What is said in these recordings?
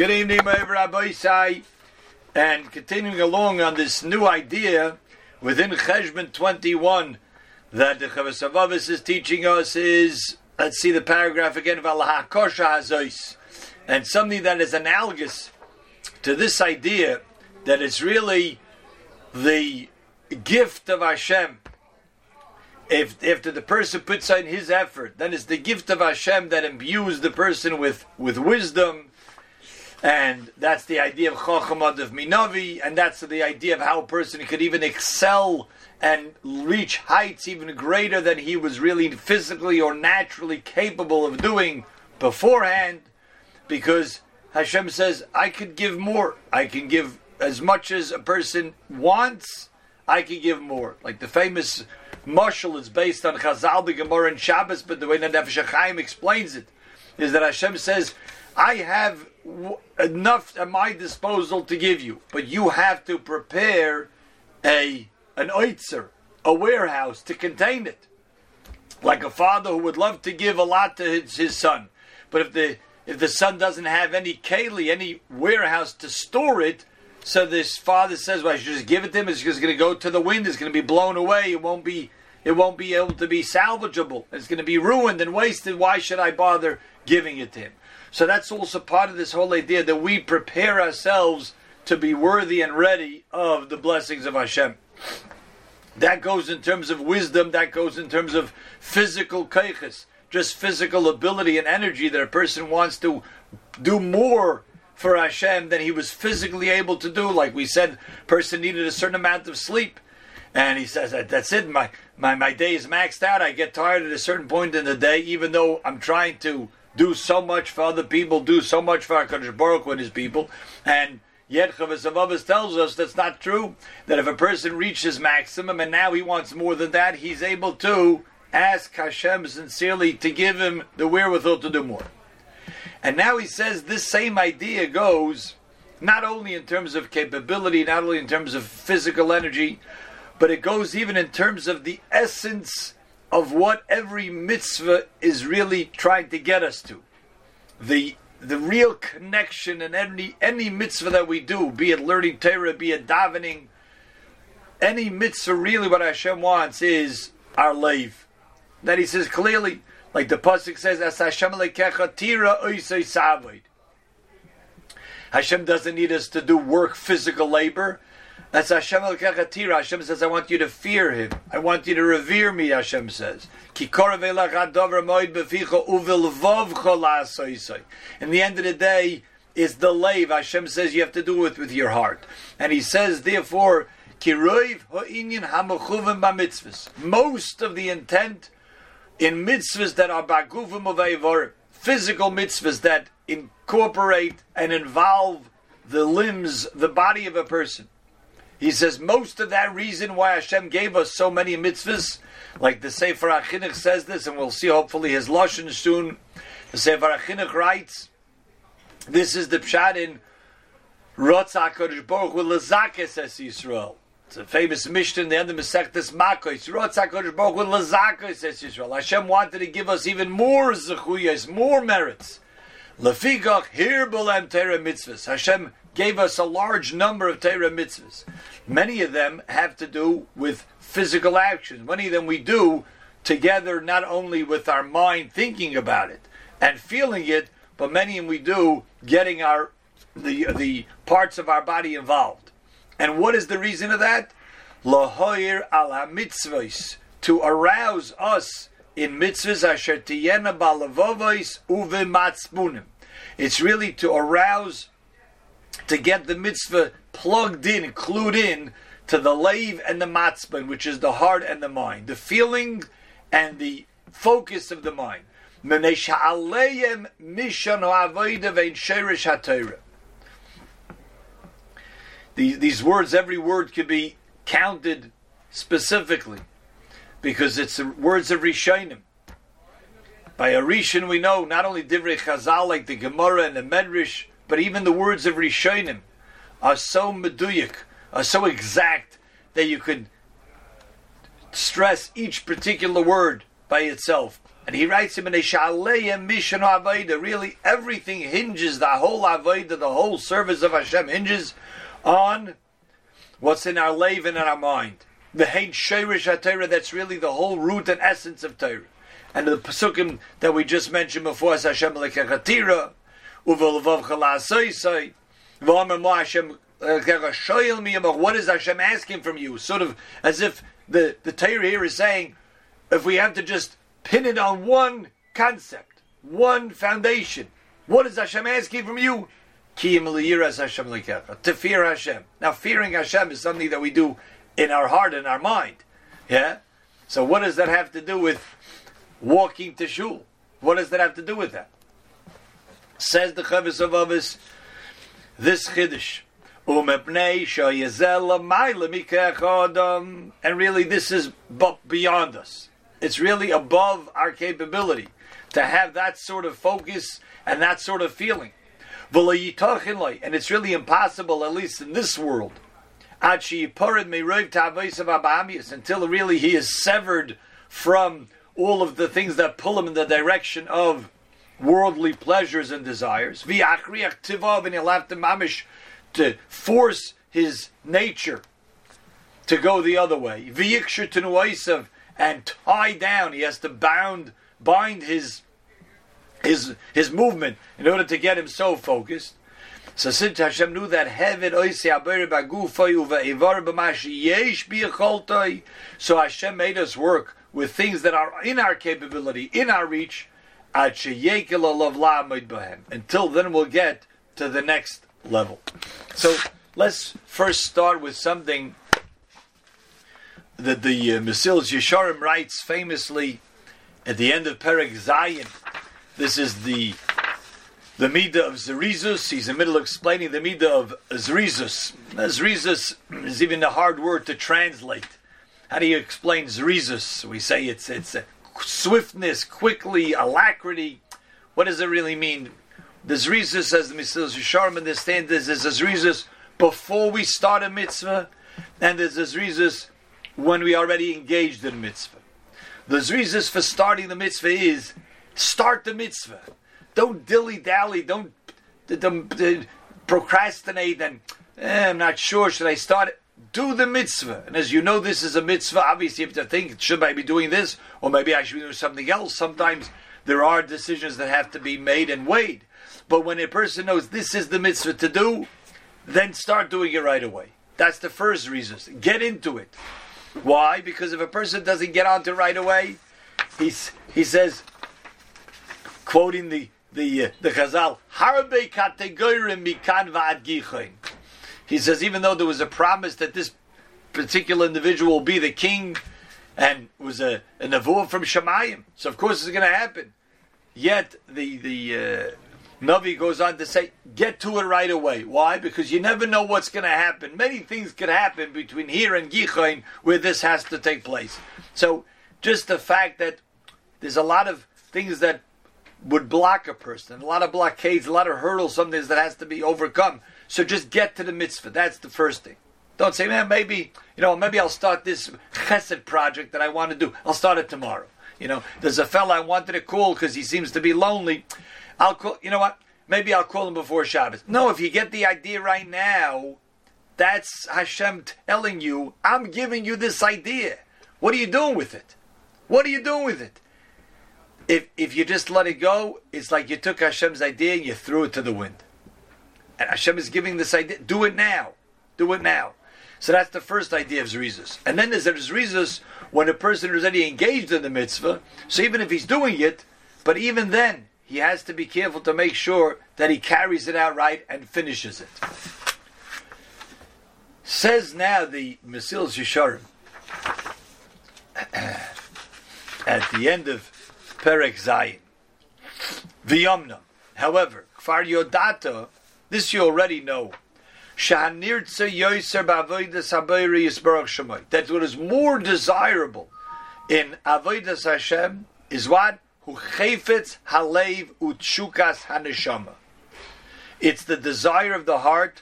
Good evening, my Rabbi Sai. And continuing along on this new idea within Cheshbon 21 that the Chavasavavis is teaching us is, let's see the paragraph again, Hazois. And something that is analogous to this idea that it's really the gift of Hashem. If after the person puts in his effort, then it's the gift of Hashem that imbues the person with, with wisdom and that's the idea of Chochamad of Minavi, and that's the idea of how a person could even excel and reach heights even greater than he was really physically or naturally capable of doing beforehand, because Hashem says, I could give more. I can give as much as a person wants, I can give more. Like the famous Marshal is based on Chazal, the Gemara, and Shabbos, but the way that Nefesh explains it is that Hashem says, I have enough at my disposal to give you, but you have to prepare a an oitzer, a warehouse to contain it. Like a father who would love to give a lot to his, his son, but if the if the son doesn't have any keli, any warehouse to store it, so this father says, "Well, I should just give it to him. It's just going to go to the wind. It's going to be blown away. It won't be." It won't be able to be salvageable. It's going to be ruined and wasted. Why should I bother giving it to him? So that's also part of this whole idea that we prepare ourselves to be worthy and ready of the blessings of Hashem. That goes in terms of wisdom, that goes in terms of physical kaiches, just physical ability and energy that a person wants to do more for Hashem than he was physically able to do. Like we said, person needed a certain amount of sleep. And he says, that's it, my, my, my day is maxed out. I get tired at a certain point in the day, even though I'm trying to do so much for other people, do so much for HaKadosh Baruch Hu and his people, and yet Chavasavavas tells us that's not true, that if a person reaches maximum and now he wants more than that, he's able to ask Hashem sincerely to give him the wherewithal to do more. And now he says this same idea goes not only in terms of capability, not only in terms of physical energy, but it goes even in terms of the essence of what every mitzvah is really trying to get us to. The the real connection in any any mitzvah that we do, be it learning Torah, be it davening, any mitzvah really what Hashem wants is our life. That he says clearly, like the pasuk says, "As Hashem tira savoid." Hashem doesn't need us to do work, physical labor. That's Hashem el Hashem says, I want you to fear Him. I want you to revere me, Hashem says. In the end of the day, is the lave. Hashem says you have to do it with your heart. And He says, therefore, most of the intent in mitzvahs that are baguvim of physical mitzvahs that incorporate and involve the limbs, the body of a person. He says most of that reason why Hashem gave us so many mitzvahs, like the Sefer HaChinuch says this, and we'll see hopefully his lashon soon. The Sefer HaChinuch writes, this is the pshat in Rotz HaKadosh Baruch Hu Lazakes Es Yisrael. It's a famous mission in the end of Masechtas Makos. Rotz Baruch Hu Lazakes Es Yisrael. Hashem wanted to give us even more zechuyas, more merits. Lefigach Hirbulem tera mitzvahs. Hashem gave us a large number of Torah mitzvahs. Many of them have to do with physical actions. Many of them we do together, not only with our mind thinking about it and feeling it, but many of them we do getting our the the parts of our body involved. And what is the reason of that? Lahoir ala mitzvahs to arouse us in mitzvahs asher tiyena balavovois uve It's really to arouse to get the mitzvah plugged in, clued in to the lave and the matzban, which is the heart and the mind, the feeling and the focus of the mind. These, these words, every word could be counted specifically because it's the words of Rishonim. By a Rishon, we know not only Divrei Chazal like the Gemara and the Medrash, but even the words of Rishonim are so meduyik, are so exact that you could stress each particular word by itself And he writes him in a Shaleya Mission Avodah. Really, everything hinges, the whole Avodah, the whole service of Hashem hinges on what's in our lave and in our mind. The Hein Sheirish HaTorah, that's really the whole root and essence of Torah. And the Pasukim that we just mentioned before is Hashem Lekechatira, Hashem uh, what is Hashem asking from you? Sort of as if the, the Torah here is saying, if we have to just pin it on one concept, one foundation, what is Hashem asking from you? To fear Hashem. Now, fearing Hashem is something that we do in our heart and our mind. Yeah? So, what does that have to do with walking to shul? What does that have to do with that? Says the Chavis of Avis, this Chiddush. And really, this is beyond us. It's really above our capability to have that sort of focus and that sort of feeling. And it's really impossible, at least in this world, until really he is severed from all of the things that pull him in the direction of worldly pleasures and desires. And he'll have to mamish to force his nature to go the other way. And tie down, he has to bound, bind his his his movement in order to get him so focused. So since Hashem knew that heaven so Hashem made us work with things that are in our capability, in our reach, until then we'll get to the next level. So let's first start with something that the uh, Mesilas Yesharim writes famously at the end of Perek Zayin. This is the the Midah of Zerizus. He's in the middle of explaining the Midah of Zerizus. Zerizus is even a hard word to translate. How do you explain Zerizus? We say it's it's swiftness, quickly, alacrity. What does it really mean? The Zrizus, says the Mesilas Yesharim understand this, a Zrizus before we start a mitzvah, and there's Zrizus when we already engaged in a mitzvah. The Zrizus for starting the mitzvah is start the mitzvah. Don't dilly dally, don't, don't, don't procrastinate and eh, I'm not sure, should I start it? Do the mitzvah. And as you know, this is a mitzvah. Obviously, you have to think, should I be doing this? Or maybe I should be doing something else. Sometimes there are decisions that have to be made and weighed. But when a person knows this is the mitzvah to do, then start doing it right away. That's the first reason. Get into it. Why? Because if a person doesn't get onto right away, he's, he says, quoting the the uh, the Chazal, Harbe kategorim mikan va'ad He says, even though there was a promise that this particular individual will be the king, and was a, a nevuah from Shemayim, so of course it's going to happen. Yet the the uh, Navi goes on to say, get to it right away. Why? Because you never know what's going to happen. Many things could happen between here and Gichain where this has to take place. So, just the fact that there's a lot of things that would block a person, a lot of blockades, a lot of hurdles, some things that has to be overcome. So just get to the mitzvah. That's the first thing. Don't say, man, maybe, you know, maybe I'll start this chesed project that I want to do. I'll start it tomorrow. You know, there's a fella I wanted to call because he seems to be lonely. I'll call. You know what? Maybe I'll call him before Shabbos. No, if you get the idea right now, that's Hashem telling you, I'm giving you this idea. What are you doing with it? What are you doing with it? If if you just let it go, it's like you took Hashem's idea and you threw it to the wind. And Hashem is giving this idea. Do it now. Do it now. So that's the first idea of Zrizus. And then there's Zrizus when a person is already engaged in the mitzvah. So even if he's doing it, but even then, he has to be careful to make sure that he carries it out right and finishes it. Says now the Mesilas Yesharim at the end of Perek Zayin, V'yomna. However, Kfar Yodata, this you already know. That what is more desirable in Avodas Hashem is what? Halev utshukas haneshama. It's the desire of the heart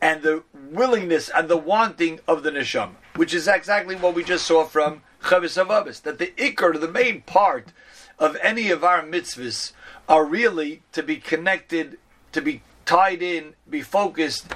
and the willingness and the wanting of the neshama, which is exactly what we just saw from Chavis Avavas, that the ikr, the main part of any of our mitzvahs are really to be connected, to be tied in, be focused,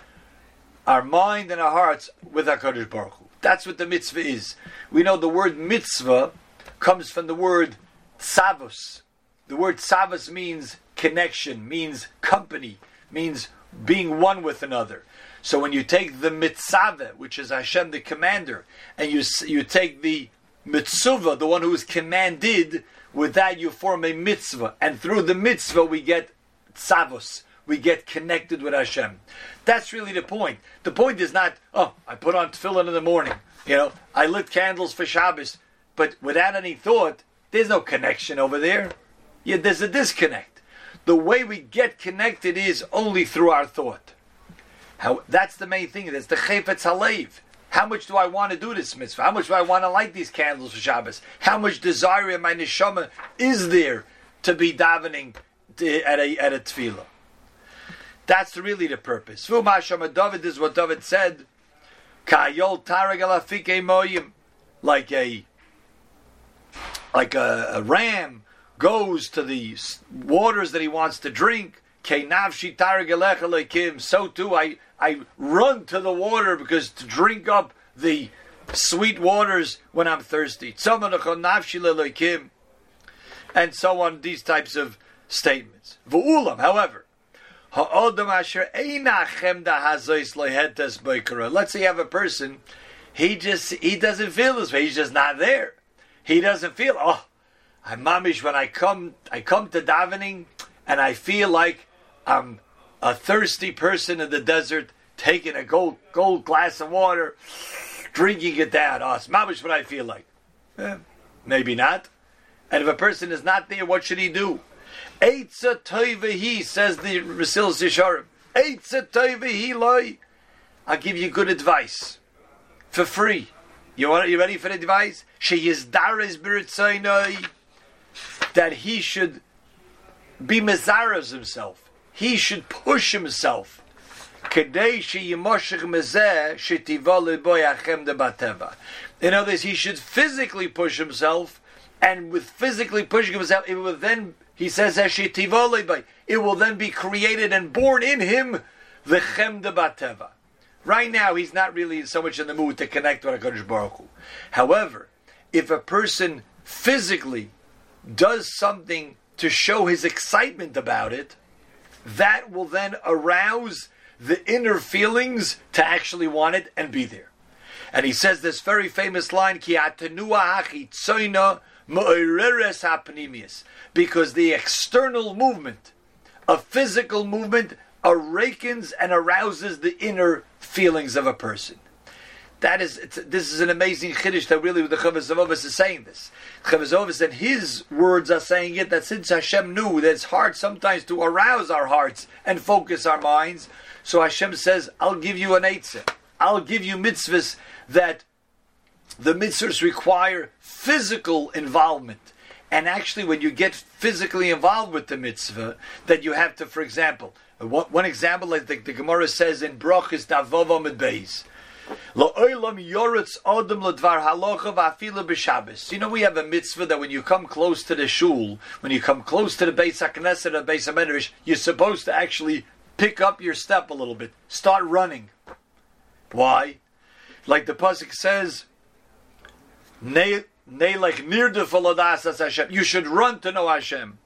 our mind and our hearts with HaKadosh Baruch Hu. That's what the mitzvah is. We know the word mitzvah comes from the word tzavos. The word tzavos means connection, means company, means being one with another. So when you take the mitzvah, which is Hashem the commander, and you you take the mitzvah, the one who is commanded, with that you form a mitzvah, and through the mitzvah we get tzavos, we get connected with Hashem. That's really the point. The point is not, oh, I put on tefillin in the morning, you know, I lit candles for Shabbos, but without any thought, there's no connection over there. Yeah, there's a disconnect. The way we get connected is only through our thought. How, that's the main thing. That's the chayfetz halev. How much do I want to do this mitzvah? How much do I want to light these candles for Shabbos? How much desire in my neshama is there to be davening to, at a at a tefillah? That's really the purpose. David is what David said. Like a like a, a ram goes to the waters that he wants to drink. So too, I, I run to the water because to drink up the sweet waters when I'm thirsty. And so on, these types of statements. However, let's say you have a person, he just he doesn't feel this way, he's just not there. He doesn't feel, oh, I'm mamish when I come I come to davening and I feel like I'm a thirsty person in the desert taking a gold gold glass of water, drinking it down. Oh, it's mamish what I feel like. Eh, maybe not. And if a person is not there, what should he do? Eitza toivehi, says the Rasil Sisharim. Eitza toivehi loy. I'll give you good advice. For free. You want? You ready for the advice? She is daris b'ritzaynoi that he should be mezaras himself. He should push himself. In other words, he should physically push himself, and with physically pushing himself, it will then, he says, it will then be created and born in him the de bateva. Right now, he's not really so much in the mood to connect with HaKadosh Baruch Hu. However, if a person physically does something to show his excitement about it, that will then arouse the inner feelings to actually want it and be there. And he says this very famous line, because the external movement, a physical movement, awakens and arouses the inner feelings of a person. That is, this is an amazing chiddush that really the Chavaz is saying this. Chavaz and his words are saying it that since Hashem knew that it's hard sometimes to arouse our hearts and focus our minds, so Hashem says, "I'll give you an eitzah. I'll give you mitzvahs that the mitzvahs require physical involvement." And actually, when you get physically involved with the mitzvah, that you have to, for example, one, one example, like the, the Gemara says in Brachis Davova Medbeis, you know, we have a mitzvah that when you come close to the shul, when you come close to the Beis HaKnesset or Beis HaMedrash, you're supposed to actually pick up your step a little bit, start running. Why? Like the pasuk says, "Ne like near Hashem." You should run to know Hashem,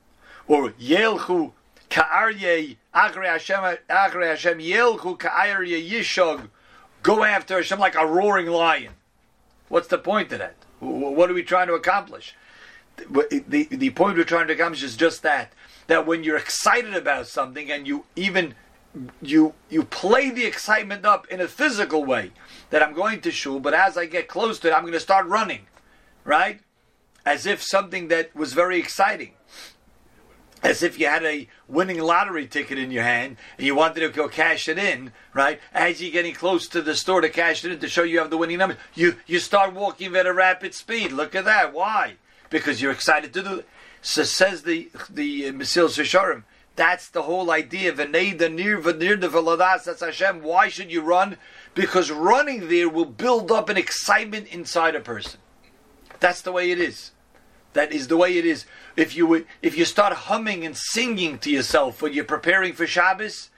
or Yelchu ka'arye agre Hashem agre Hashem Yelchu ka'arye yishog go after Hashem like a roaring lion. What's the point of that? What are we trying to accomplish? The, the, the point we're trying to accomplish is just that. That when you're excited about something and you even you you play the excitement up in a physical way that I'm going to shul, but as I get close to it, I'm going to start running, right? As if something that was very exciting as if you had a winning lottery ticket in your hand and you wanted to go cash it in, right? As you're getting close to the store to cash it in to show you have the winning number, you you start walking at a rapid speed. Look at that. Why? Because you're excited to do it. So says the the uh, Mesilas Yesharim. That's the whole idea. That's Hashem. Why should you run? Because running there will build up an excitement inside a person. That's the way it is. That is the way it is. If you if you start humming and singing to yourself when you're preparing for Shabbos,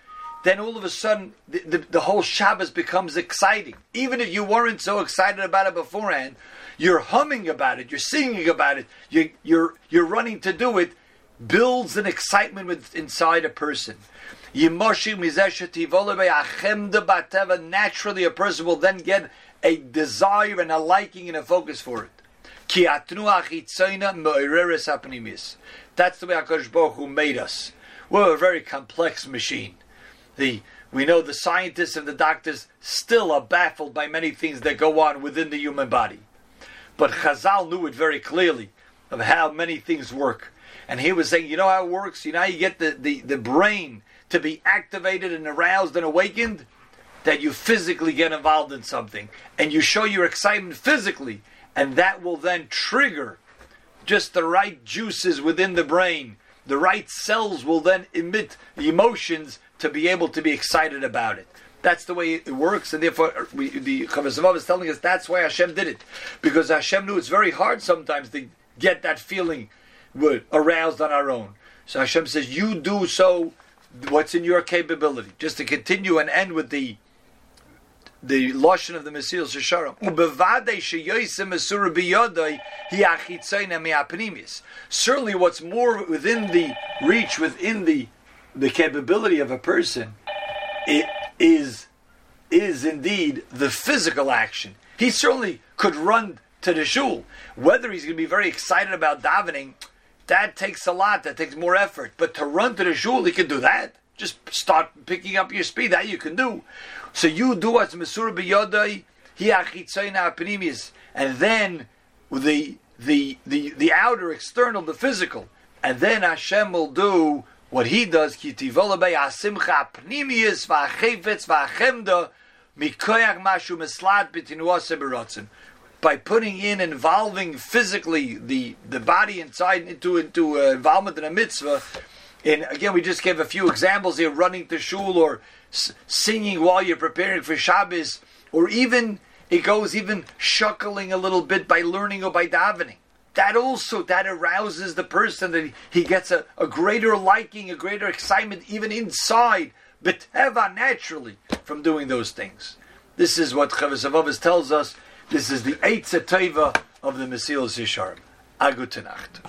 then all of a sudden the, the, the, whole Shabbos becomes exciting. Even if you weren't so excited about it beforehand, you're humming about it, you're singing about it, you, you're you're running to do it, builds an excitement with, inside a person. Naturally, a person will then get a desire and a liking and a focus for it. That's the way HaKadosh Baruch made us. We're a very complex machine. The we know the scientists and the doctors still are baffled by many things that go on within the human body. But Chazal knew it very clearly of how many things work. And he was saying, you know how it works? You know how you get the, the, the brain to be activated and aroused and awakened? That you physically get involved in something and you show your excitement physically, and that will then trigger just the right juices within the brain. The right cells will then emit emotions to be able to be excited about it. That's the way it works, and therefore uh, we, the Chavazavav is telling us that's why Hashem did it, because Hashem knew it's very hard sometimes to get that feeling aroused on our own. So Hashem says, "You do so what's in your capability." Just to continue and end with the the lashon of the Mesilas Yesharim. Certainly, what's more within the reach, within the the capability of a person, it is is indeed the physical action. He certainly could run to the shul. Whether he's going to be very excited about davening, that takes a lot. That takes more effort. But to run to the shul, he can do that. Just start picking up your speed. That you can do. So you do what's mesur biyodai hi and then the the the the outer external, the physical, and then Hashem will do what he does. Mikoyach mashu meslat bitinuase by putting in involving physically the the body inside into into uh, involvement in a mitzvah. And again, we just gave a few examples here: running to shul or s- singing while you're preparing for Shabbos, or even it goes even shuckling a little bit by learning or by davening. That also that arouses the person that he, gets a, a greater liking, a greater excitement even inside, but naturally from doing those things. This is what Chavos tells us this is the Eitz Teva of the Mesilas Yesharim. Agutenacht.